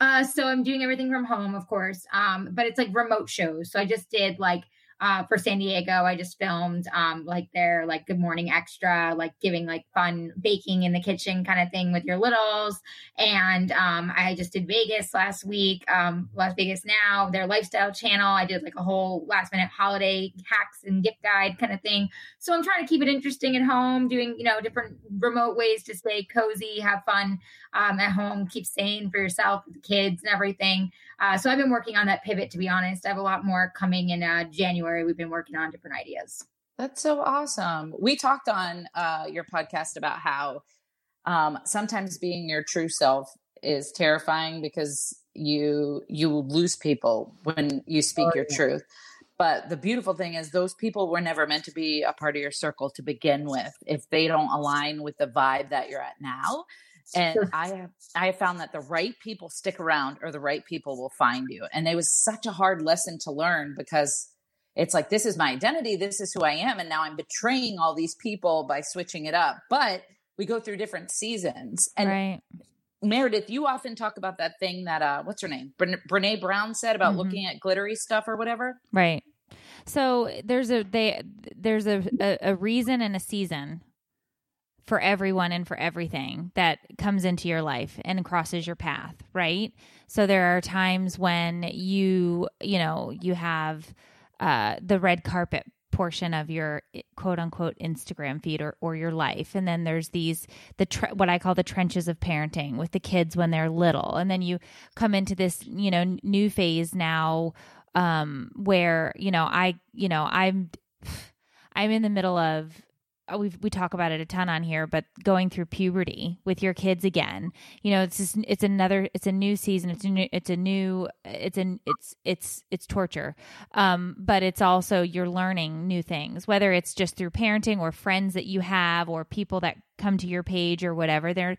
S5: Uh, so I'm doing everything from home, of course. Um, but it's like remote shows. So I just did like uh, for San Diego. I just filmed um, like their like Good Morning Extra, like giving like fun baking in the kitchen kind of thing with your littles. And um, I just did Vegas last week, um, Las Vegas Now, their lifestyle channel. I did like a whole last minute holiday hacks and gift guide kind of thing. So I'm trying to keep it interesting at home, doing you know different remote ways to stay cozy, have fun um, at home, keep sane for yourself, the kids, and everything. Uh, so I've been working on that pivot. To be honest, I have a lot more coming in uh, January. We've been working on different ideas.
S2: That's so awesome. We talked on uh, your podcast about how um, sometimes being your true self is terrifying because you you lose people when you speak oh, your yeah. truth. But the beautiful thing is those people were never meant to be a part of your circle to begin with if they don't align with the vibe that you're at now and i have i have found that the right people stick around or the right people will find you. And it was such a hard lesson to learn because it's like this is my identity. This is who i am. And now i'm betraying all these people by switching it up. But we go through different seasons. And
S1: right.
S2: meredith you often talk about that thing that uh what's her name? Bre- brene brown said about mm-hmm. looking at glittery stuff or whatever?
S1: Right. So there's a they there's a, a, a reason and a season for everyone and for everything that comes into your life and crosses your path, right? So there are times when you, you know, you have uh, the red carpet portion of your quote unquote Instagram feed or, or your life. And then there's these, the, tre- what I call the trenches of parenting with the kids when they're little. And then you come into this, you know, new phase now, um, where, you know, I, you know, I'm, I'm in the middle of we we talk about it a ton on here, but going through puberty with your kids again, you know, it's just, it's another it's a new season. It's a new it's a new it's an it's it's it's torture, um, but it's also you're learning new things, whether it's just through parenting or friends that you have or people that come to your page or whatever. There,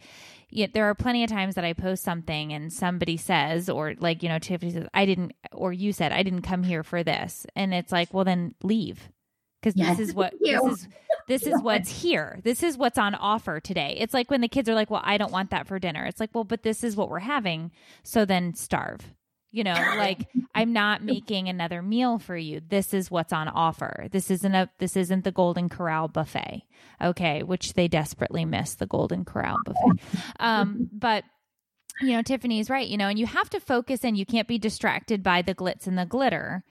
S1: yeah, there are plenty of times that I post something and somebody says, or like you know, Tiffany says, I didn't, or you said I didn't come here for this, and it's like, well, then leave because yes. this is what this is this is what's here. This is what's on offer today. It's like when the kids are like, "Well, I don't want that for dinner." It's like, "Well, but this is what we're having." So then starve. You know, like I'm not making another meal for you. This is what's on offer. This isn't a this isn't the Golden Corral buffet. Okay, which they desperately miss the Golden Corral buffet. Um, but you know, Tiffany's right, you know, and you have to focus and you can't be distracted by the glitz and the glitter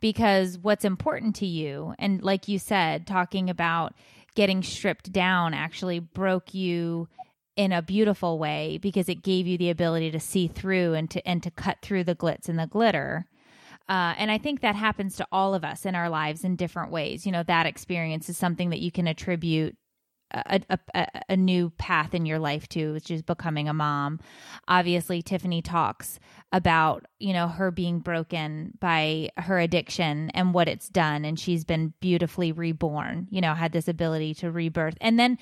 S1: because what's important to you and like you said talking about getting stripped down actually broke you in a beautiful way because it gave you the ability to see through and to and to cut through the glitz and the glitter uh, and I think that happens to all of us in our lives in different ways. You know, that experience is something that you can attribute a, a, a, new path in your life too, which is becoming a mom. Obviously, Tiffany talks about, you know, her being broken by her addiction and what it's done. And she's been beautifully reborn, you know, had this ability to rebirth. And then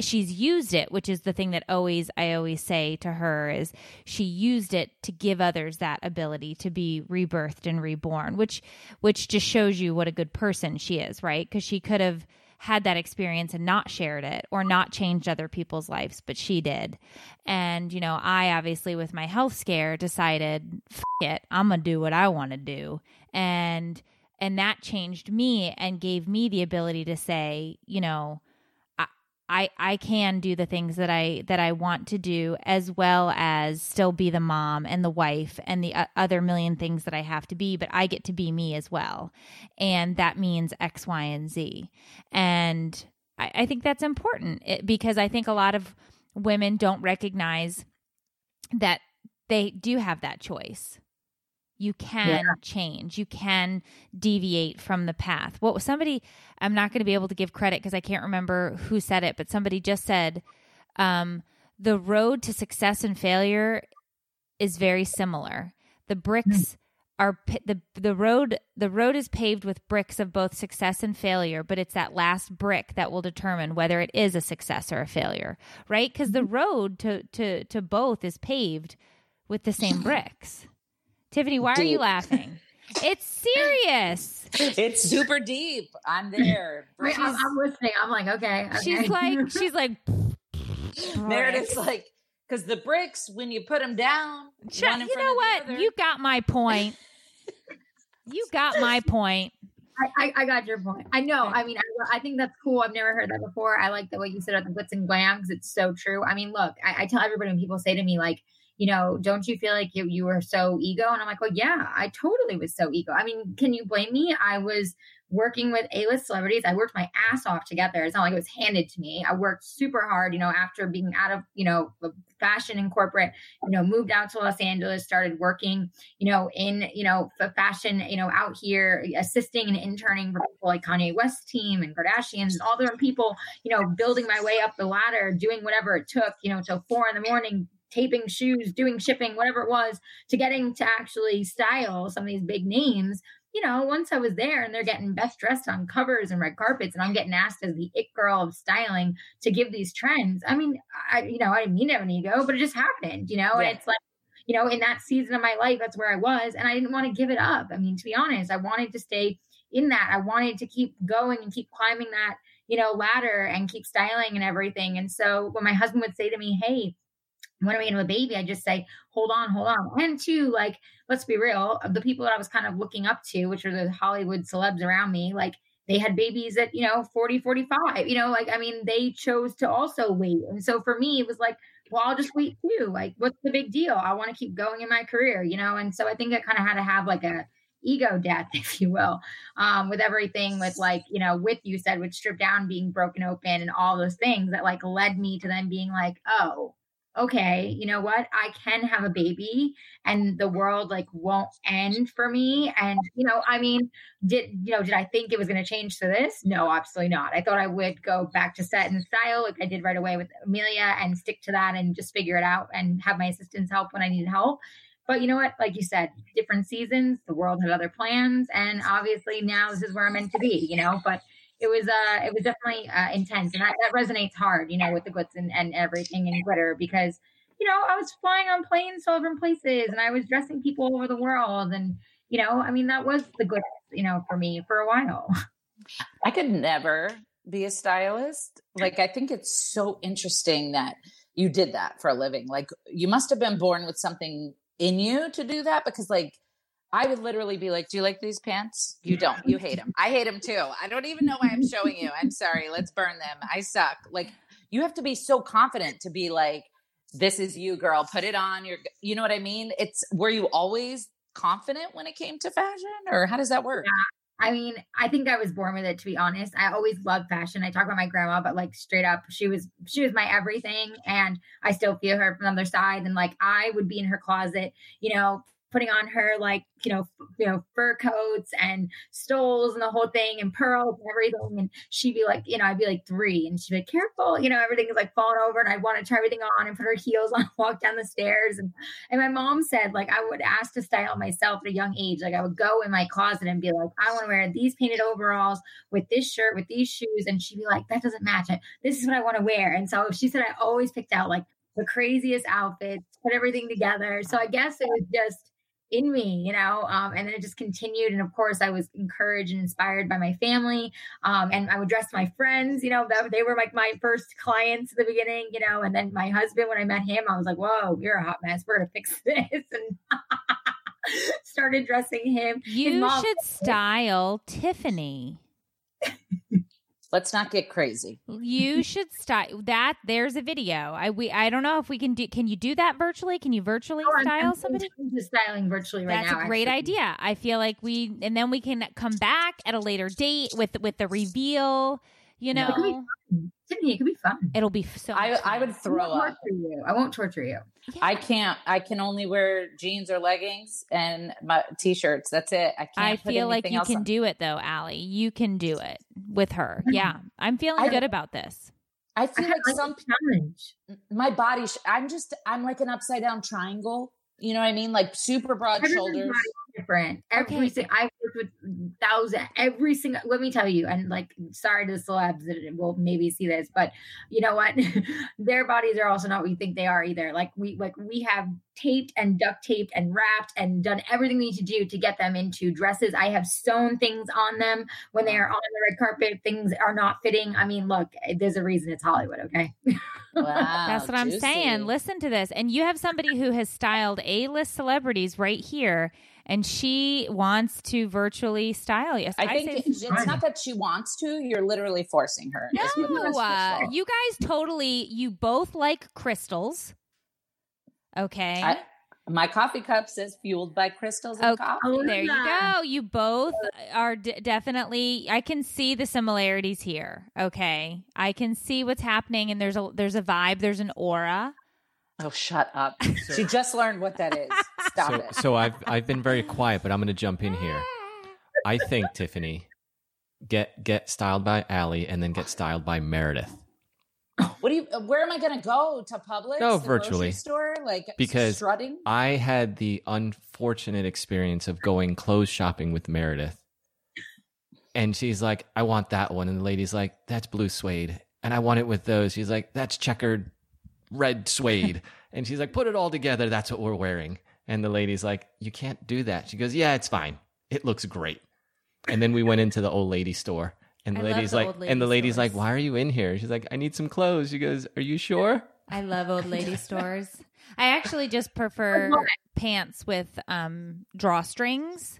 S1: she's used it, which is the thing that always, I always say to her is she used it to give others that ability to be rebirthed and reborn, which, which just shows you what a good person she is, right? Because she could have, had that experience and not shared it or not changed other people's lives, but she did. And, you know, I obviously, with my health scare, decided, it, I'm going to do what I want to do. And, and that changed me and gave me the ability to say, you know, I I can do the things that I that I want to do as well as still be the mom and the wife and the other million things that I have to be but I get to be me as well. And that means X Y and Z. And I, I think that's important it, because I think a lot of women don't recognize that they do have that choice you can yeah. change you can deviate from the path what was somebody i'm not going to be able to give credit because i can't remember who said it but somebody just said um, the road to success and failure is very similar the bricks mm. are the the road the road is paved with bricks of both success and failure but it's that last brick that will determine whether it is a success or a failure right because the mm-hmm. road to to to both is paved with the same bricks Tiffany, why deep. are you laughing? It's serious.
S2: It's super deep. I'm there.
S5: I'm, I'm, listening. I'm like, okay. okay.
S1: She's like, she's like,
S2: Meredith's like, because the bricks, when you put them down,
S1: you know what? You got my point. you got my point.
S5: I, I, I, got your point. I know. I mean, I, I, think that's cool. I've never heard that before. I like the way you said it, the glitz and glam, because it's so true. I mean, look, I, I tell everybody when people say to me, like, you know, don't you feel like you, you were so ego? And I'm like, well, yeah, I totally was so ego. I mean, can you blame me? I was working with A-list celebrities. I worked my ass off to get there. It's not like it was handed to me. I worked super hard, you know, after being out of, you know, fashion and corporate, you know, moved out to Los Angeles, started working, you know, in, you know, fashion, you know, out here, assisting and interning for people like Kanye West team and Kardashians and all the people, you know, building my way up the ladder, doing whatever it took, you know, till four in the morning, taping shoes, doing shipping, whatever it was, to getting to actually style some of these big names. You know, once I was there and they're getting best dressed on covers and red carpets, and I'm getting asked as the it girl of styling to give these trends. I mean, I, you know, I didn't mean to have an ego, but it just happened, you know, yeah. and it's like, you know, in that season of my life, that's where I was. And I didn't want to give it up. I mean, to be honest, I wanted to stay in that. I wanted to keep going and keep climbing that, you know, ladder and keep styling and everything. And so when my husband would say to me, Hey, when are we have a baby? I just say, hold on, hold on. And two, like, let's be real, the people that I was kind of looking up to, which are the Hollywood celebs around me, like they had babies at, you know, 40, 45, you know, like, I mean, they chose to also wait. And so for me, it was like, well, I'll just wait too. Like, what's the big deal? I want to keep going in my career, you know? And so I think I kind of had to have like a ego death, if you will, um, with everything with like, you know, with you said, with strip down being broken open and all those things that like led me to then being like, oh, okay, you know what? I can have a baby and the world like won't end for me. And, you know, I mean, did, you know, did I think it was going to change to this? No, absolutely not. I thought I would go back to set and style like I did right away with Amelia and stick to that and just figure it out and have my assistants help when I needed help. But you know what? Like you said, different seasons, the world had other plans. And obviously now this is where I'm meant to be, you know, but it was uh it was definitely uh, intense and that, that resonates hard you know with the glitz and, and everything and glitter because you know i was flying on planes to different places and i was dressing people all over the world and you know i mean that was the glitz you know for me for a while.
S2: I could never be a stylist. Like i think it's so interesting that you did that for a living. Like you must have been born with something in you to do that because like I would literally be like, "Do you like these pants? You don't. You hate them. I hate them too. I don't even know why I'm showing you. I'm sorry. Let's burn them. I suck." Like you have to be so confident to be like, "This is you, girl. Put it on." You're, you know what I mean? It's were you always confident when it came to fashion, or how does that work?
S5: Yeah. I mean, I think I was born with it to be honest. I always loved fashion. I talk about my grandma, but like straight up, she was she was my everything and I still feel her from the other side and like I would be in her closet, you know, putting on her like you know you know fur coats and stoles and the whole thing and pearls and everything. And she'd be like you know I'd be like three and she'd be like, careful you know everything is like falling over and I want to try everything on and put her heels on walk down the stairs. And and my mom said like I would ask to style myself at a young age. Like I would go in my closet and be like I want to wear these painted overalls with this shirt with these shoes and she'd be like that doesn't match it. This is what I want to wear. And so she said I always picked out like the craziest outfits put everything together. So I guess it was just in me, you know, um, and then it just continued. And of course, I was encouraged and inspired by my family. Um, and I would dress my friends, you know, that they were like my first clients at the beginning, you know, and then my husband, when I met him, I was like, whoa, you're a hot mess. We're going to fix this. And started dressing him.
S1: You should style Tiffany.
S2: Let's not get crazy.
S1: You should style that. There's a video. I we I don't know if we can do. Can you do that virtually? Can you virtually
S5: Oh, I'm-
S1: style
S5: I'm
S1: somebody?
S5: into styling virtually right
S1: That's
S5: now.
S1: a great
S5: actually.
S1: idea. I feel like we and then we can come back at a later date with with the reveal. You
S2: No.
S1: know,
S5: Tiffany, it could be fun.
S1: it'll be so.
S2: I,
S1: much
S2: I
S1: fun.
S2: would throw
S5: I won't
S2: up.
S5: torture you. I won't torture you.
S1: Yeah.
S2: I can't. I can only wear jeans or leggings and my t-shirts. That's it. I can't.
S1: I
S2: put
S1: feel like you can
S2: on.
S1: do it though, Ali. You can do it with her. Mm-hmm. Yeah, I'm feeling
S2: I-
S1: good about this.
S2: I
S5: I
S2: feel
S5: kinda
S2: like
S5: like
S2: some
S5: challenge.
S2: my body. Sh- I'm just. I'm like an upside down triangle. You know what I mean? Like super broad shoulders.
S5: Body is different. Every
S1: Okay.
S5: single I've worked with thousand every single let me tell you, and like sorry to the celebs that will maybe see this, but you know what? Their bodies are also not what you think they are either. Like we like we have taped and duct taped and wrapped and done everything we need to do to get them into dresses. I have sewn things on them when they are on the red carpet. Things are not fitting. I mean, look, eh, there's a reason it's Hollywood, okay?
S2: Wow,
S1: That's what I'm saying. Listen to this. And you have somebody who has styled A-list celebrities right here and she wants to virtually style you. So
S2: I think
S1: say
S2: it's not that she wants to. You're literally forcing her. is what it
S1: No, uh, you guys totally. You both like crystals. Okay.
S2: I, my coffee cup says fueled by crystals and
S1: Okay.
S2: coffee.
S5: Oh,
S1: there you go. You both are d- definitely. I can see the similarities here. Okay, I can see what's happening, and there's a there's a vibe. There's an aura.
S2: Oh, shut up. she just learned what that is. Stop
S4: So,
S2: it.
S4: so I've I've been very quiet, but I'm going to jump in here. I think Tiffany get get styled by Ali and then get styled by Meredith
S2: What do you? Where am I going to go to Publix?
S4: Go virtually.
S2: store, like
S4: Because-
S2: strutting.
S4: I had the unfortunate experience of going clothes shopping with Meredith. And she's like, I want that one. And the lady's like, that's blue suede. And I want it with those. She's like, that's checkered red suede. and she's like, put it all together. That's what we're wearing. And the lady's like, you can't do that. She goes, yeah, it's fine. It looks great. And then we went into the old lady store. And the
S1: I love
S4: lady's
S1: the
S4: like,
S1: old
S4: and the
S1: lady
S4: lady's like, why are you in here? She's like, I need some clothes. She goes, are you sure?
S1: I love old lady stores. I actually just prefer pants with um drawstrings.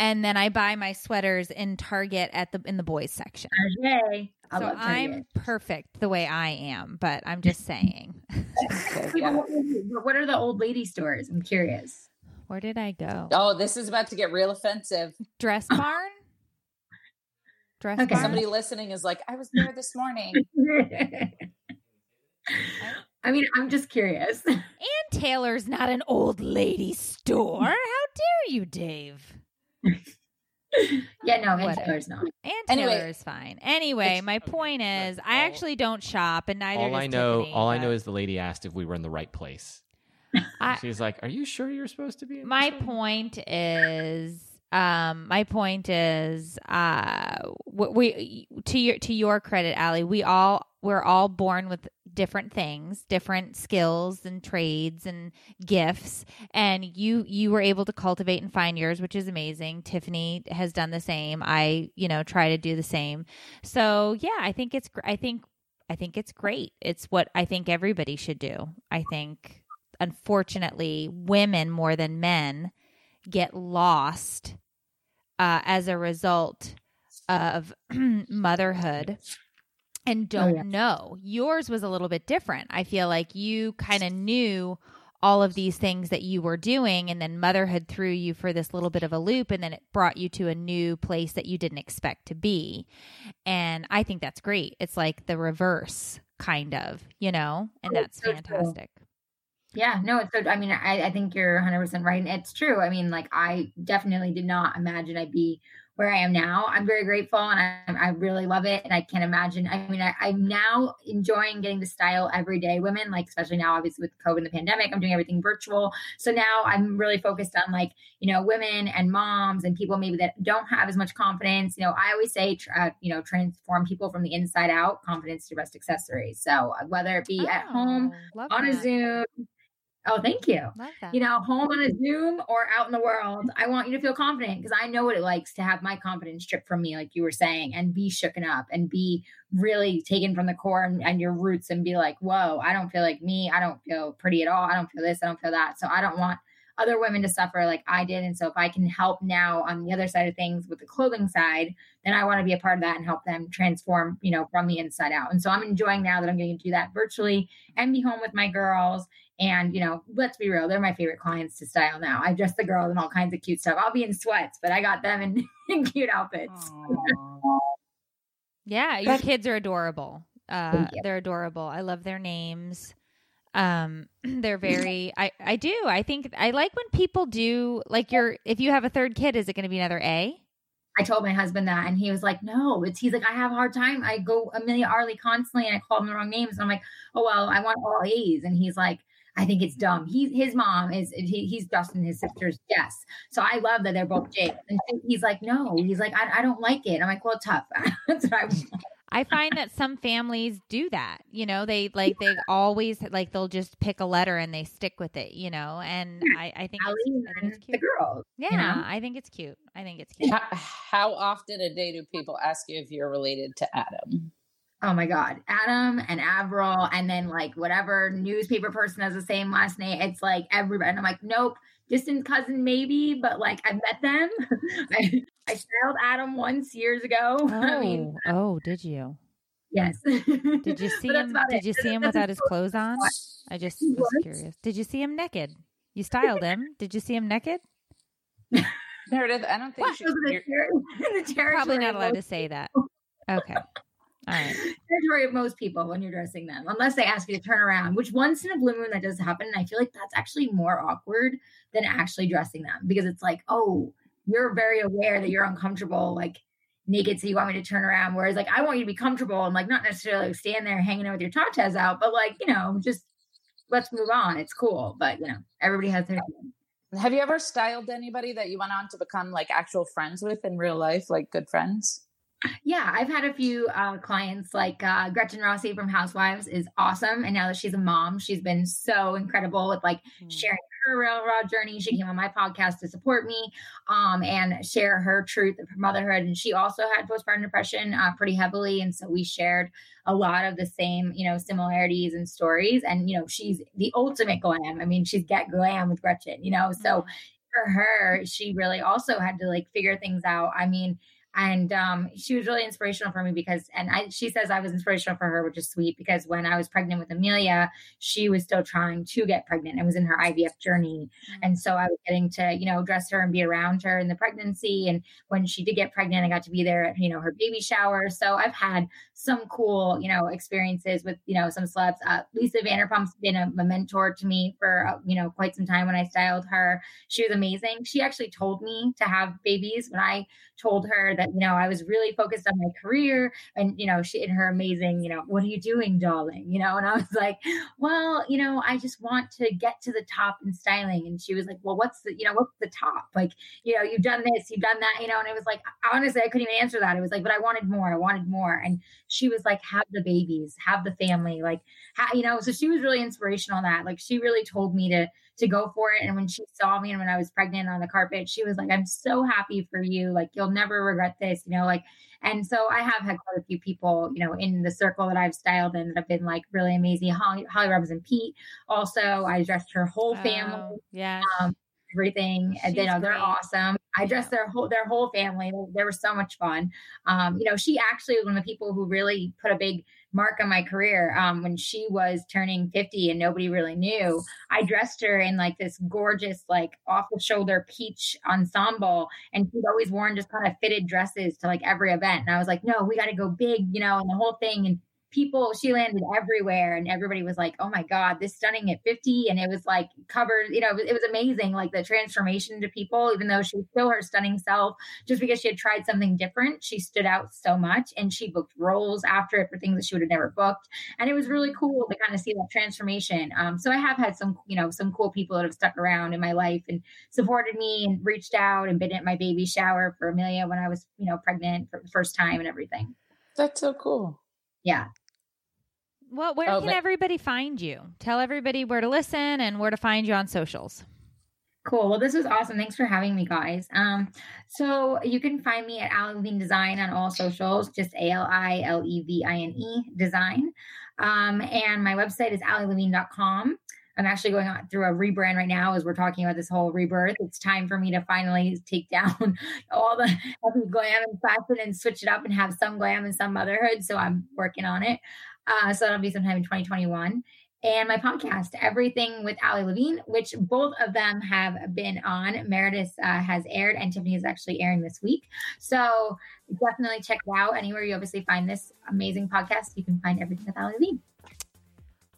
S1: And then I buy my sweaters in Target at the in the boys section.
S5: Yay. I
S1: so
S5: love
S1: I'm perfect the way I am, but I'm just saying.
S2: Okay, yeah.
S5: what- what are the old lady stores? I'm curious.
S1: Where did I go?
S2: Oh, this is about to get real offensive.
S1: Dress barn? Dress
S5: Okay.
S1: barn?
S2: Somebody listening is like, I was there this morning.
S5: I mean, I'm just curious.
S1: Ann Taylor's not an old lady store. How dare you, Dave?
S5: yeah, no, and
S1: Whatever.
S5: Taylor's not.
S1: Ann
S2: Anyway.
S1: Taylor is fine. Anyway,
S2: It's-
S1: my point is, I actually don't shop, and neither
S4: all
S1: does
S4: I know,
S1: Tiffany,
S4: all I know is the lady asked if we were in the right place.
S1: I-
S4: She's like, "Are you sure you're supposed to be?" In
S1: my point is um my point is uh we to your to your credit Ali we all we're all born with different things different skills and trades and gifts. And you you were able to cultivate and find yours which is amazing. Tiffany has done the same. I you know try to do the same. So yeah I think it's I think I think it's great. It's what I think everybody should do. I think unfortunately women more than men get lost uh, as a result of motherhood and don't
S5: yeah.
S1: know. Yours was a little bit different. I feel like you kind of knew all of these things that you were doing, and then motherhood threw you for this little bit of a loop, and then it brought you to a new place that you didn't expect to be. And I think that's great. It's like the reverse, kind of, you know, and
S5: Oh,
S1: that's
S5: so
S1: fantastic.
S5: Yeah, no, it's so. I mean, I, I think you're 100 percent right, and it's true. I mean, like I definitely did not imagine I'd be where I am now. I'm very grateful, and I, I really love it, and I can't imagine. I mean, I, I'm now enjoying getting to style everyday women, like especially now, obviously with COVID and the pandemic, I'm doing everything virtual. So now I'm really focused on like you know women and moms and people maybe that don't have as much confidence. You know, I always say, tr- uh, you know, transform people from the inside out. Confidence to best accessories. So uh, whether it be at home
S1: Oh,
S5: on a. Zoom. Oh, thank you. You know, home on a Zoom or out in the world. I want you to feel confident because I know what it likes to have my confidence stripped from me, like you were saying, and be shooken up and be really taken from the core and, and your roots and be like, whoa, I don't feel like me. I don't feel pretty at all. I don't feel this. I don't feel that. So I don't want other women to suffer like I did. And so if I can help now on the other side of things with the clothing side, then I want to be a part of that and help them transform, you know, from the inside out. And so I'm enjoying now that I'm getting to do that virtually and be home with my girls. And, you know, let's be real, they're my favorite clients to style now. I dress the girls in all kinds of cute stuff. I'll be in sweats, but I got them in, in cute outfits.
S1: yeah, your kids are adorable. Uh, they're adorable. I love their names. Um, they're very. I I do. I think I like when people do like your. If you have a third kid, is it going to be another A?
S5: I told my husband that, and he was like, "No, it's." He's like, "I have a hard time. I go Amelia Arlie constantly, and I call them the wrong names." And I'm like, "Oh well, I want all A's." And he's like, "I think it's dumb." He his mom is he, he's Dustin, his sister's Jess. So I love that they're both Jake. And he's like, "No," he's like, "I, I don't like it." I'm like, "Well, tough." That's what I.
S1: I find that some families do that. You know, they like they always like they'll just pick a letter and they stick with it. You know, and I, I think, it's, I think it's cute.
S5: The girls,
S1: yeah,
S5: you know?
S1: I think it's cute. I think it's cute.
S2: How, how often a day do people ask you if you're related to Adam?
S5: Oh my God, Adam and Avril, and then like whatever newspaper person has the same last name. It's like everybody. And I'm like, nope, distant cousin maybe, but like I met them. I, I styled Adam once years ago.
S1: Oh,
S5: I mean,
S1: oh, oh, did you?
S5: Yes.
S1: Did you see him? Did you see him without his clothes on? I just was
S5: What?
S1: curious. Did you see him naked? You styled him. Did you see him naked?
S2: Meredith, I don't think
S5: What?
S2: she,
S5: Those are
S2: you're-
S5: the, ter- the territory
S1: Probably not allowed to say that. Okay. All right.
S5: territory of most people when you're dressing them, unless they ask you to turn around, which once in a blue moon that does happen. And I feel like that's actually more awkward than actually dressing them because it's like, oh, you're very aware that you're uncomfortable, like naked, so you want me to turn around. Whereas like I want you to be comfortable and like not necessarily stand there hanging out with your tatas out, but like, you know, just let's move on. It's cool. But you know, everybody has their
S2: have you ever styled anybody that you went on to become like actual friends with in real life, like good friends?
S5: Yeah, I've had a few uh, clients like uh, Gretchen Rossi from Housewives is awesome, and now that she's a mom, she's been so incredible with like sharing her railroad journey. She came on my podcast to support me um, and share her truth of her motherhood, and she also had postpartum depression uh, pretty heavily, and so we shared a lot of the same, you know, similarities and stories. And you know, she's the ultimate glam. I mean, she's get glam with Gretchen, you know, so for her, she really also had to like figure things out. I mean and um, she was really inspirational for me because and I, she says i was inspirational for her which is sweet because when i was pregnant with amelia she was still trying to get pregnant and was in her ivf journey. And so i was getting to you know dress her and be around her in the pregnancy. And when she did get pregnant i got to be there at you know her baby shower. So i've had some cool you know experiences with you know some celebs uh, lisa vanderpump's been a, a mentor to me for uh, you know quite some time when i styled her she was amazing she actually told me to have babies when i told her that you know I was really focused on my career and you know she in her amazing you know what are you doing darling you know and I was like well you know I just want to get to the top in styling and she was like well what's the you know what's the top like you know you've done this you've done that you know and it was like honestly I couldn't even answer that it was like but I wanted more I wanted more and she was like have the babies have the family like ha- you know so she was really inspirational on that like she really told me to to go for it. And when she saw me and when I was pregnant on the carpet, she was like, I'm so happy for you. Like, you'll never regret this, you know, like, and so I have had quite a few people, you know, in the circle that I've styled in that have been like really amazing. Holly, Holly Robinson Peete. Also, I dressed her whole family,
S1: Oh, yeah.
S5: um, everything. And you know, they're
S1: great.
S5: awesome. I dressed their whole their whole family. They were so much fun. Um, you know, she actually was one of the people who really put a big mark on my career um, when she was turning 50 and nobody really knew i dressed her in like this gorgeous like off the shoulder peach ensemble and she'd always worn just kind of fitted dresses to like every event and i was like no we got to go big you know and the whole thing and people she landed everywhere and everybody was like oh my god this stunning at 50 and it was like covered you know it was, it was amazing like the transformation to people even though she still her stunning self just because she had tried something different she stood out so much and she booked roles after it for things that she would have never booked. And it was really cool to kind of see that transformation. Um, so i have had some you know some cool people that have stuck around in my life and supported me and reached out and been at my baby shower for amelia when i was you know pregnant for the first time and everything.
S2: That's so cool.
S5: Yeah
S1: Well, where
S2: Oh,
S1: can
S2: but-
S1: everybody find you? Tell everybody where to listen and where to find you on socials.
S5: Cool. Well, this was awesome. Thanks for having me, guys. Um, so you can find me at Ali Levine Design on all socials, just A L I L E V I N E Design. Um, and my website is alilevine.com. I'm actually going on through a rebrand right now as we're talking about this whole rebirth. It's time for me to finally take down all the glam and fashion and switch it up and have some glam and some motherhood. So I'm working on it. Uh, so that'll be sometime in 2021 and my podcast, Everything with Ali Levine, which both of them have been on. Meredith uh, has aired, and Tiffany is actually airing this week. So definitely check it out anywhere you obviously find this amazing podcast. You can find Everything with Ali Levine.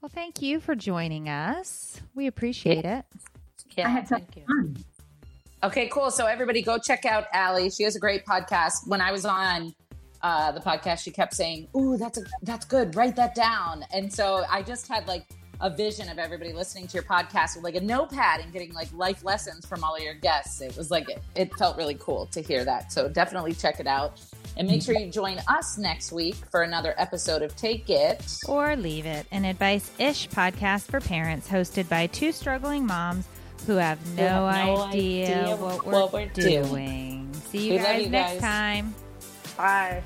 S1: Well, thank you for joining us. We appreciate it.
S2: Yeah,
S5: I had so
S2: thank you.
S5: fun.
S2: Okay, cool. So everybody go check out Ali. She has a great podcast. When I was on uh, the podcast, she kept saying, "Ooh, that's a that's good. Write that down." And so I just had like a vision of everybody listening to your podcast with like a notepad and getting like life lessons from all of your guests. It was like it, it felt really cool to hear that. So definitely check it out. And make sure you join us next week for another episode of Take It.
S1: Or Leave It, an advice ish podcast for parents hosted by two struggling moms who have no,
S2: have no
S1: idea,
S2: idea
S1: what, we're
S2: what we're
S1: doing.
S2: doing.
S1: See you
S2: We
S1: guys
S2: you
S1: next
S2: guys.
S1: time.
S3: Bye.